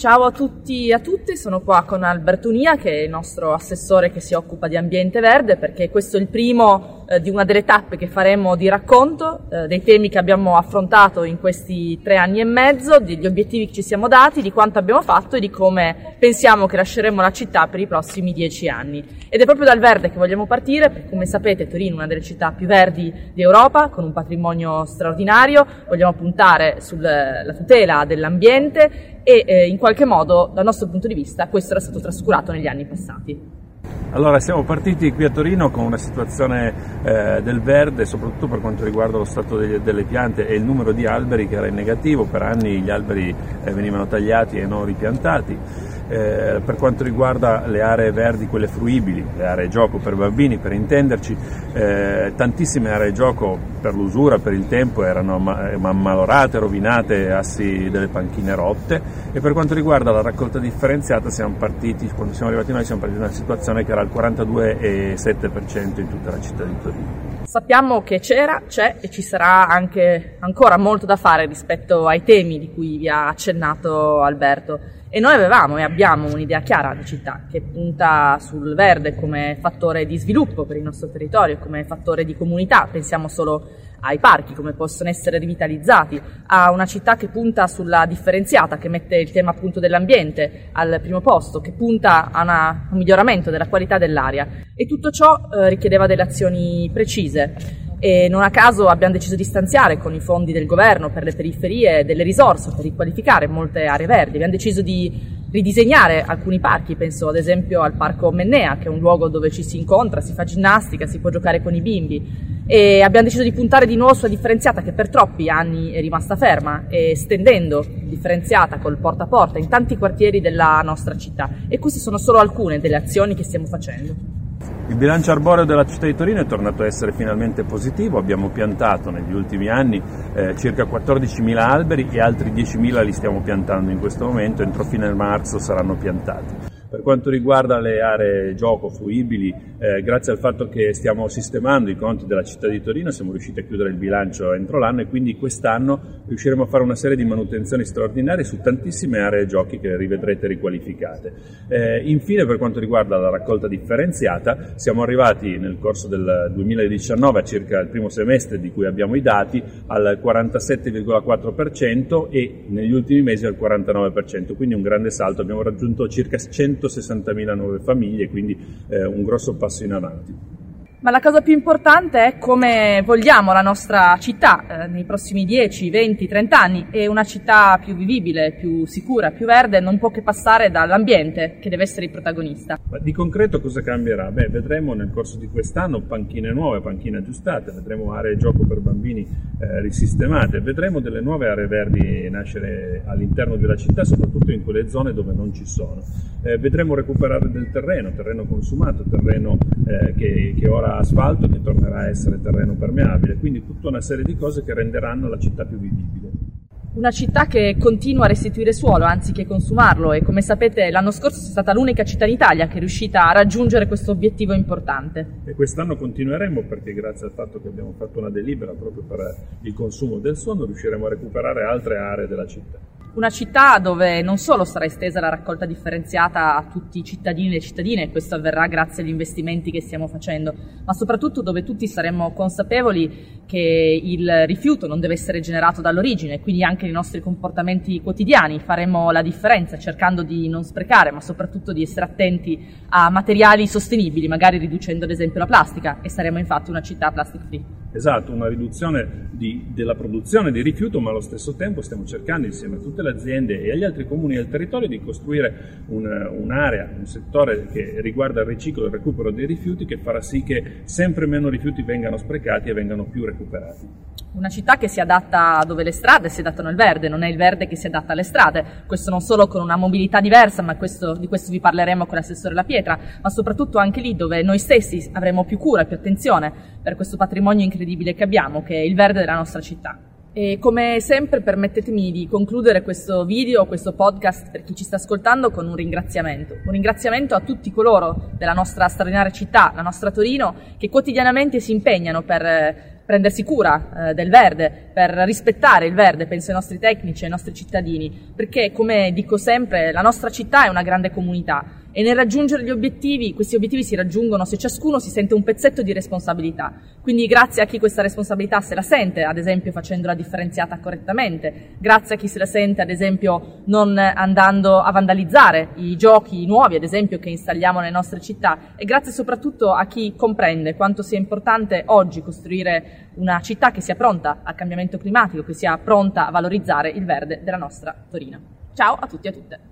Ciao a tutti e a tutte, sono qua con Albertunia che è il nostro assessore che si occupa di ambiente verde perché questo è il primo eh, di una delle tappe che faremo di racconto eh, dei temi che abbiamo affrontato in questi tre anni e mezzo, degli obiettivi che ci siamo dati, di quanto abbiamo fatto e di come pensiamo che lasceremo la città per i prossimi dieci anni. Ed è proprio dal verde che vogliamo partire perché come sapete Torino è una delle città più verdi d'Europa con un patrimonio straordinario, vogliamo puntare sulla tutela dell'ambiente e eh, in qualche modo dal nostro punto di vista questo era stato trascurato negli anni passati. Allora, siamo partiti qui a Torino con una situazione eh, del verde, soprattutto per quanto riguarda lo stato delle, delle, piante e il numero di alberi che era in negativo, per anni gli alberi eh, venivano tagliati e non ripiantati eh, per quanto riguarda le aree verdi, quelle fruibili, le aree gioco per bambini, per intenderci, eh, tantissime aree gioco per l'usura, per il tempo erano ammalorate, rovinate, assi delle panchine rotte e per quanto riguarda la raccolta differenziata siamo partiti, quando siamo arrivati noi siamo partiti da una situazione che era al 42,7% in tutta la città di Torino. Sappiamo che c'era, c'è e ci sarà anche ancora molto da fare rispetto ai temi di cui vi ha accennato Alberto. E noi avevamo e abbiamo un'idea chiara di città che punta sul verde come fattore di sviluppo per il nostro territorio, come fattore di comunità, pensiamo solo ai parchi, come possono essere rivitalizzati, a una città che punta sulla differenziata, che mette il tema appunto dell'ambiente al primo posto, che punta a una, un miglioramento della qualità dell'aria. E tutto ciò eh, richiedeva delle azioni precise e non a caso abbiamo deciso di stanziare con i fondi del governo per le periferie delle risorse per riqualificare molte aree verdi. Abbiamo deciso di ridisegnare alcuni parchi, penso ad esempio al parco Mennea, che è un luogo dove ci si incontra, si fa ginnastica, si può giocare con i bimbi. E abbiamo deciso di puntare di nuovo sulla differenziata che per troppi anni è rimasta ferma e stendendo differenziata col porta a porta in tanti quartieri della nostra città. E queste sono solo alcune delle azioni che stiamo facendo. Il bilancio arboreo della città di Torino è tornato a essere finalmente positivo, abbiamo piantato negli ultimi anni eh, circa 14.000 alberi e altri 10.000 li stiamo piantando in questo momento, entro fine marzo saranno piantati. Per quanto riguarda le aree gioco fruibili, eh, grazie al fatto che stiamo sistemando i conti della città di Torino siamo riusciti a chiudere il bilancio entro l'anno e quindi quest'anno riusciremo a fare una serie di manutenzioni straordinarie su tantissime aree giochi che rivedrete riqualificate. Eh, infine per quanto riguarda la raccolta differenziata siamo arrivati nel corso del 2019 a circa il primo semestre di cui abbiamo i dati al 47,4% e negli ultimi mesi al 49%, quindi un grande salto, abbiamo raggiunto circa 100 160.000 nuove famiglie, quindi eh, un grosso passo in avanti. Ma la cosa più importante è come vogliamo la nostra città eh, nei prossimi 10, 20, 30 anni. È una città più vivibile, più sicura, più verde, non può che passare dall'ambiente che deve essere il protagonista. Ma di concreto cosa cambierà? Beh, vedremo nel corso di quest'anno panchine nuove, panchine aggiustate, vedremo aree gioco per bambini eh, risistemate, vedremo delle nuove aree verdi nascere all'interno della città, soprattutto in quelle zone dove non ci sono. Eh, vedremo recuperare del terreno, terreno consumato, terreno eh, che, che ora asfalto che tornerà a essere terreno permeabile, quindi tutta una serie di cose che renderanno la città più vivibile. Una città che continua a restituire suolo anziché consumarlo e come sapete l'anno scorso è stata l'unica città in Italia che è riuscita a raggiungere questo obiettivo importante. E quest'anno continueremo perché grazie al fatto che abbiamo fatto una delibera proprio per il consumo del suolo riusciremo a recuperare altre aree della città. Una città dove non solo sarà estesa la raccolta differenziata a tutti i cittadini e le cittadine, e questo avverrà grazie agli investimenti che stiamo facendo, ma soprattutto dove tutti saremo consapevoli che il rifiuto non deve essere generato dall'origine, quindi anche nei nostri comportamenti quotidiani faremo la differenza cercando di non sprecare, ma soprattutto di essere attenti a materiali sostenibili, magari riducendo ad esempio la plastica e saremo infatti una città plastic free. Esatto, una riduzione di, della produzione di rifiuto, ma allo stesso tempo stiamo cercando insieme a tutte le aziende e agli altri comuni del territorio di costruire un, un'area, un settore che riguarda il riciclo e il recupero dei rifiuti che farà sì che sempre meno rifiuti vengano sprecati e vengano più recuperati. Una città che si adatta dove le strade si adattano al verde, non è il verde che si adatta alle strade, questo non solo con una mobilità diversa, ma questo, di questo vi parleremo con l'assessore La Pietra, ma soprattutto anche lì dove noi stessi avremo più cura più attenzione per questo patrimonio incredibile che abbiamo, che è il verde della nostra città. E come sempre permettetemi di concludere questo video, questo podcast per chi ci sta ascoltando con un ringraziamento. Un ringraziamento a tutti coloro della nostra straordinaria città, la nostra Torino, che quotidianamente si impegnano per prendersi cura eh, del verde, per rispettare il verde, penso ai nostri tecnici, ai nostri cittadini, perché come dico sempre la nostra città è una grande comunità e nel raggiungere gli obiettivi, questi obiettivi si raggiungono se ciascuno si sente un pezzetto di responsabilità. Quindi grazie a chi questa responsabilità se la sente, ad esempio facendola differenziata correttamente, grazie a chi se la sente, ad esempio non andando a vandalizzare i giochi nuovi, ad esempio che installiamo nelle nostre città e grazie soprattutto a chi comprende quanto sia importante oggi costruire una città che sia pronta al cambiamento climatico, che sia pronta a valorizzare il verde della nostra Torino. Ciao a tutti e a tutte.